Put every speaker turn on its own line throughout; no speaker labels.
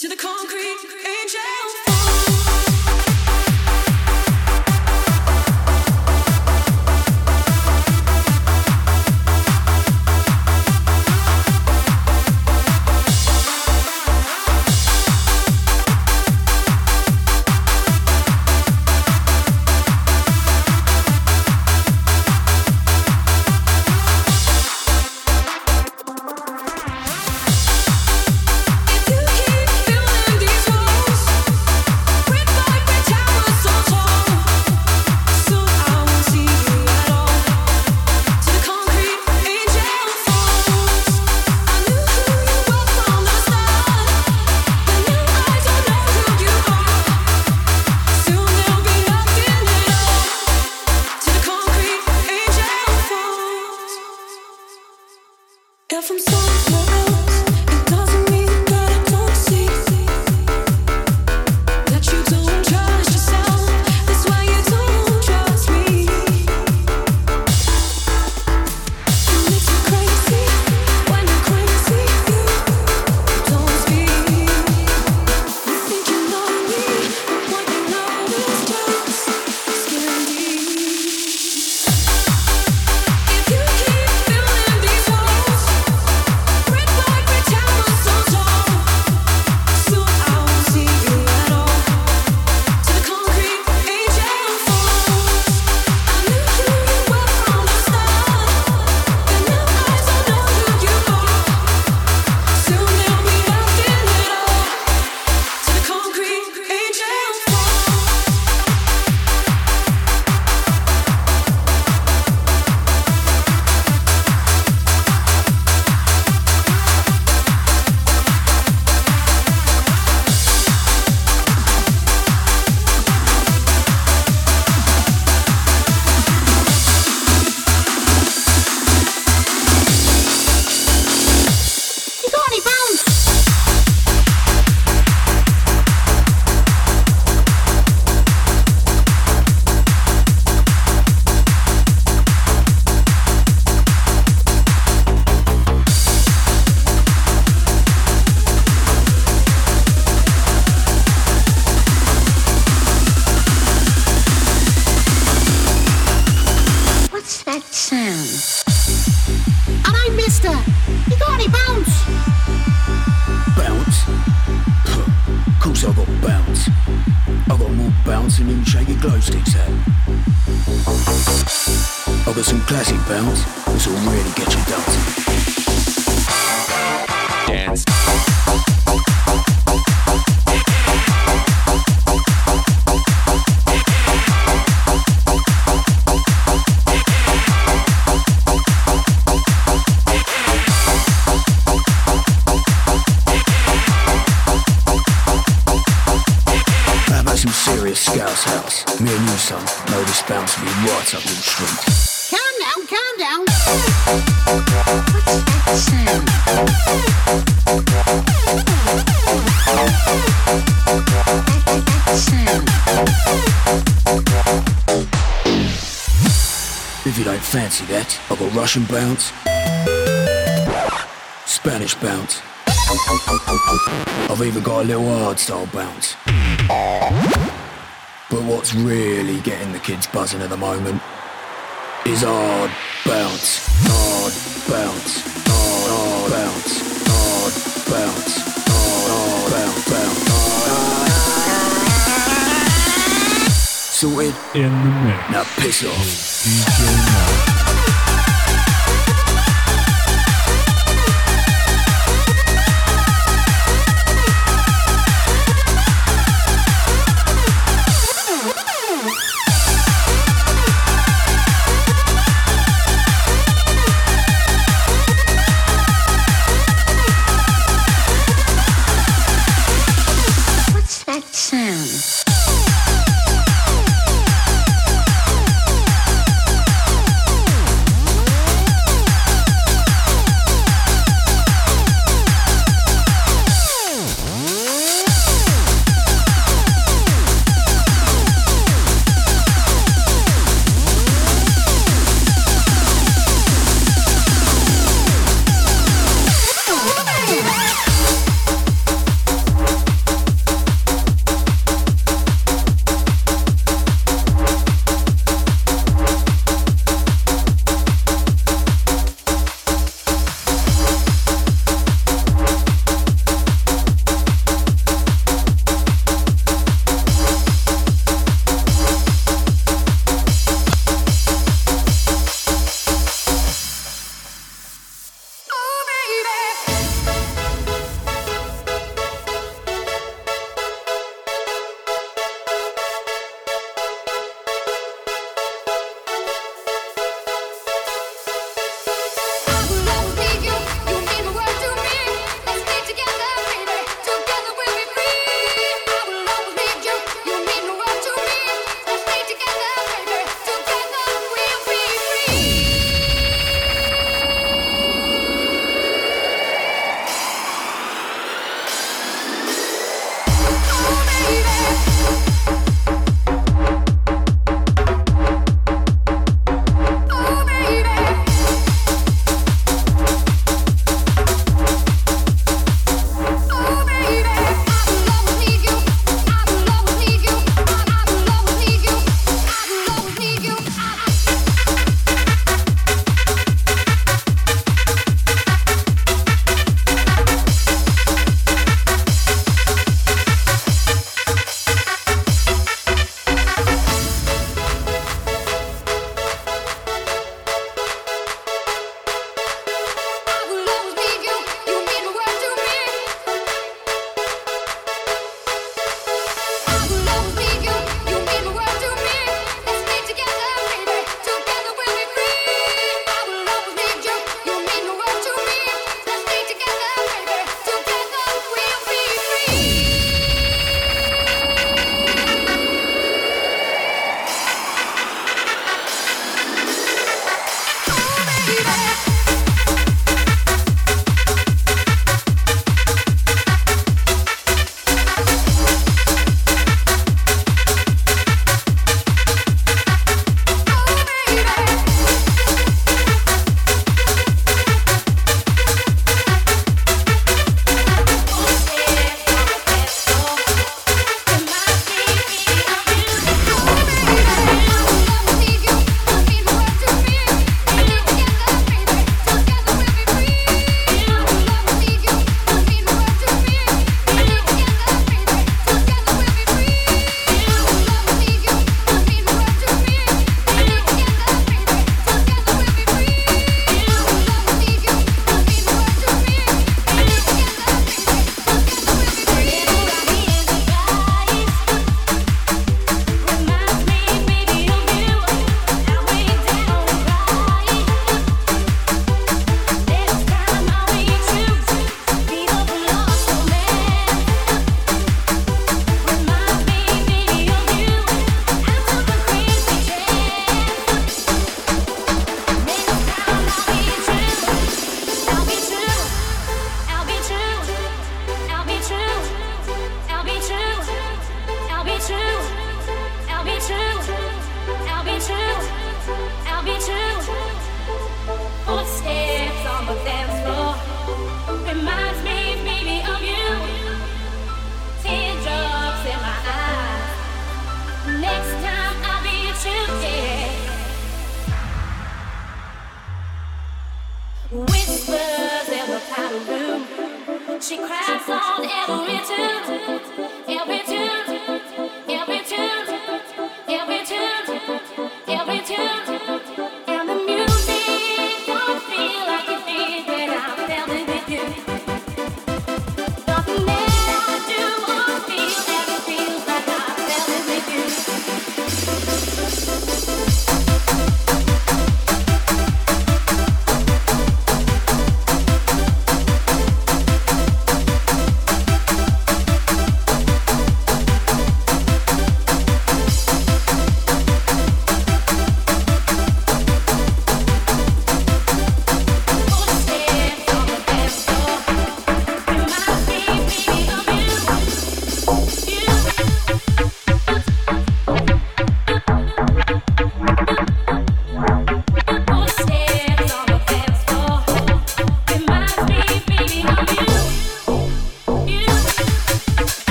to the concrete angel. Russian bounce, Spanish bounce. I've even got a little hardstyle bounce. But what's really getting the kids buzzing at the moment is hard bounce, hard bounce, hard, hard bounce, hard bounce, hard, hard bounce, bounce. Sorted?
In the mix.
Now piss off.
DJ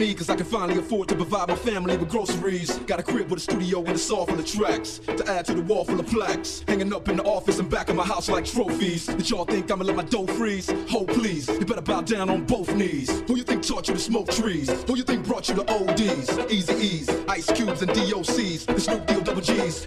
me, cause I can finally afford to provide my family with groceries. Got a crib with a studio and a saw full of tracks to add to the wall full of plaques. Hanging up in the office and back of my house like trophies. That y'all think I'ma let my dough freeze? Hold please, you better bow down on both knees. Who you think taught you to smoke trees? Who you think brought you to ODs? Easy E's, Ice Cubes, and DOCs. The Snoop Deal Double G's.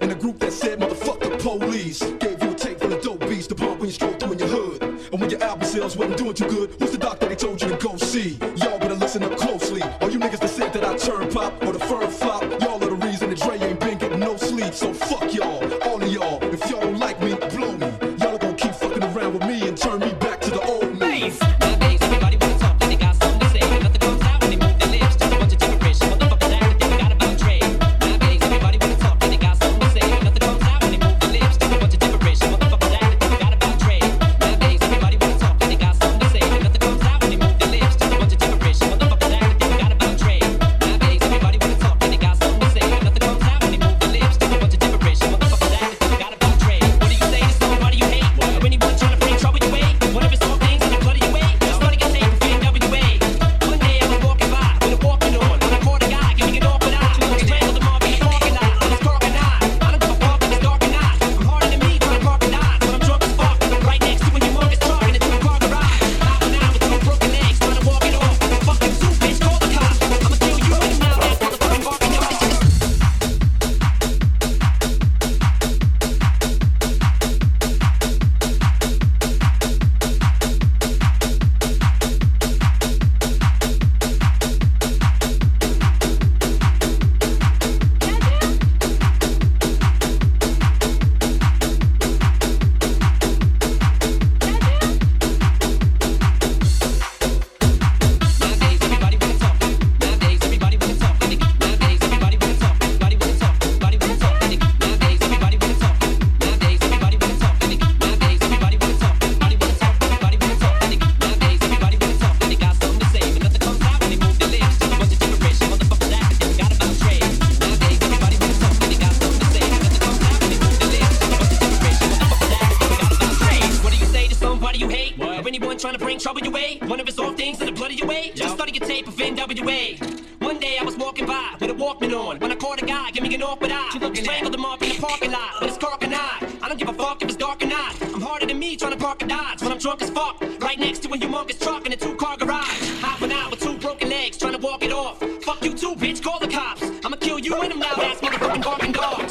Too good, who's the doctor they told you to go see? Y'all better listen up closely. All you niggas that said that I turn pop or the firm flop, y'all are the reason that Dre ain't been getting no sleep. So fuck y'all,
One of his own things in the blood of your way. Just started your tape of NWA. One day I was walking by with a Walkman on. When I caught a guy, give me an awkward eye. She looked strangled him up in the parking lot. But it's carpet night. I don't give a fuck if it's dark or not. I'm harder than me trying to park a Dodge when I'm drunk as fuck. Right next to a humongous truck in a two car garage. Hopping out with two broken legs trying to walk it off. Fuck you too, bitch. Call the cops. I'ma kill you and them loud ass motherfucking barking
dog.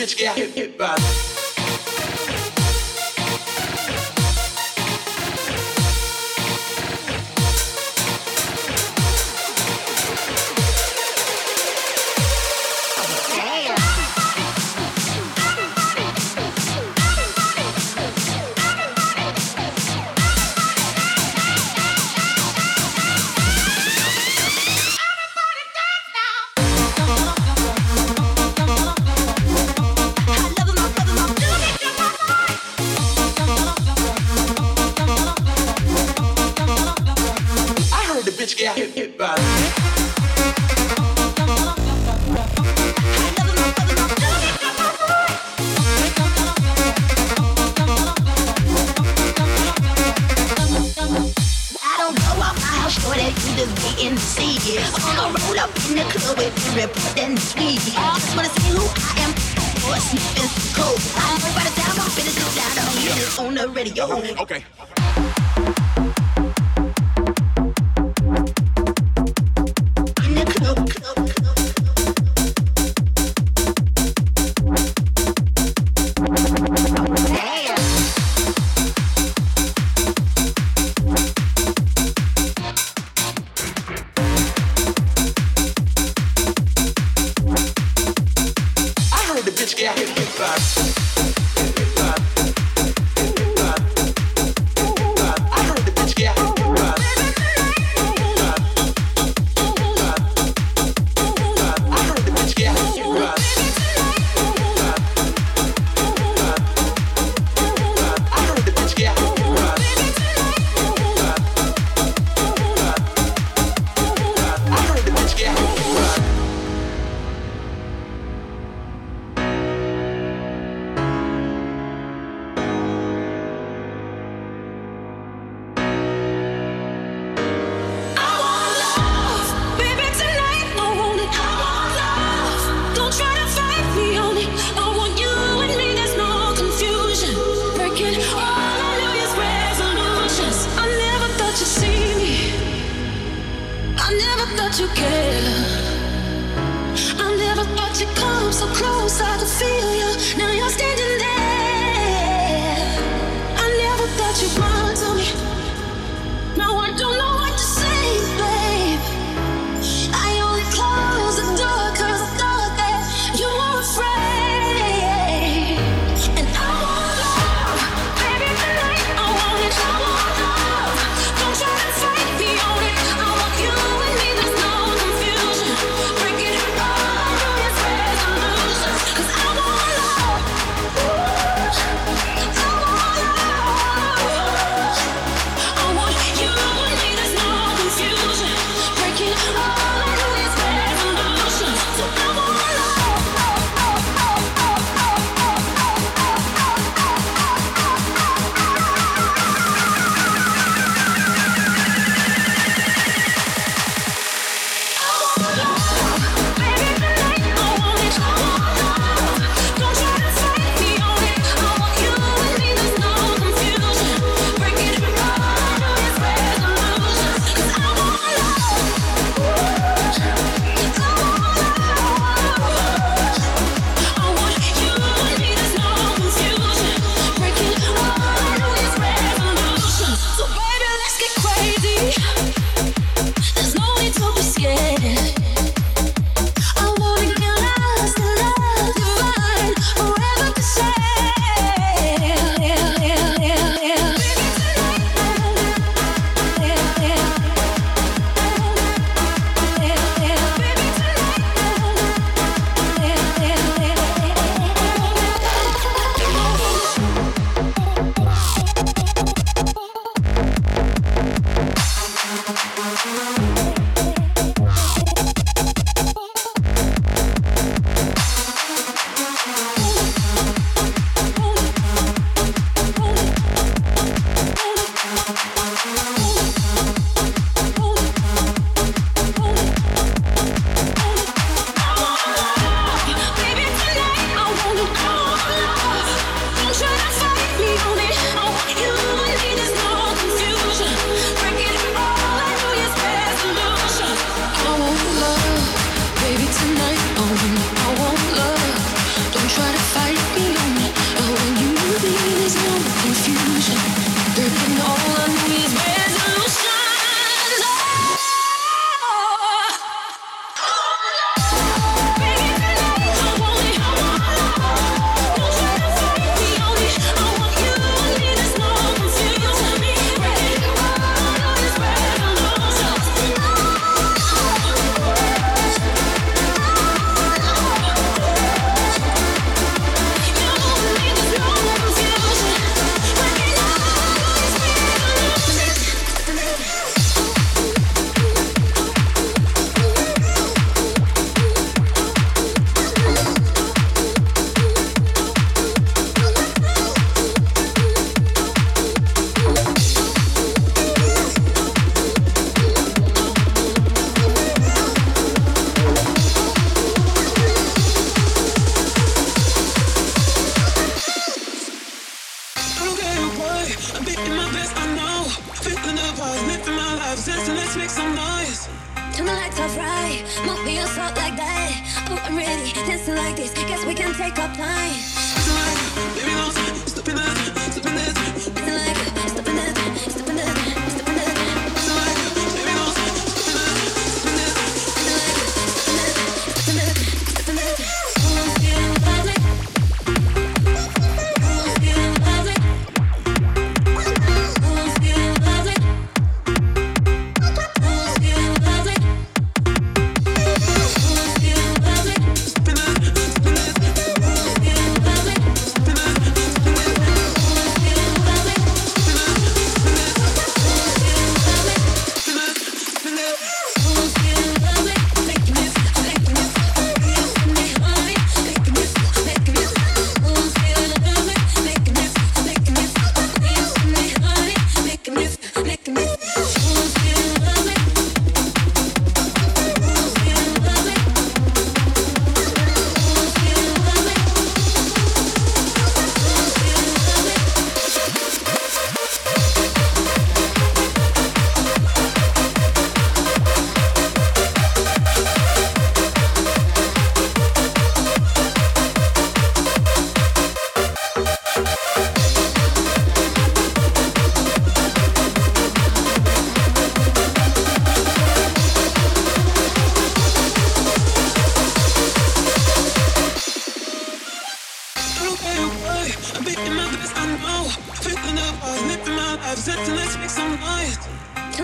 Bitch get hit, hit by. I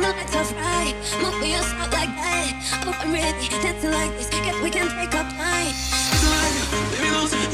not a
tough ride Move your
out
like that Oh, I'm ready, dancing like this. Guess we can take our time.
It's baby, lose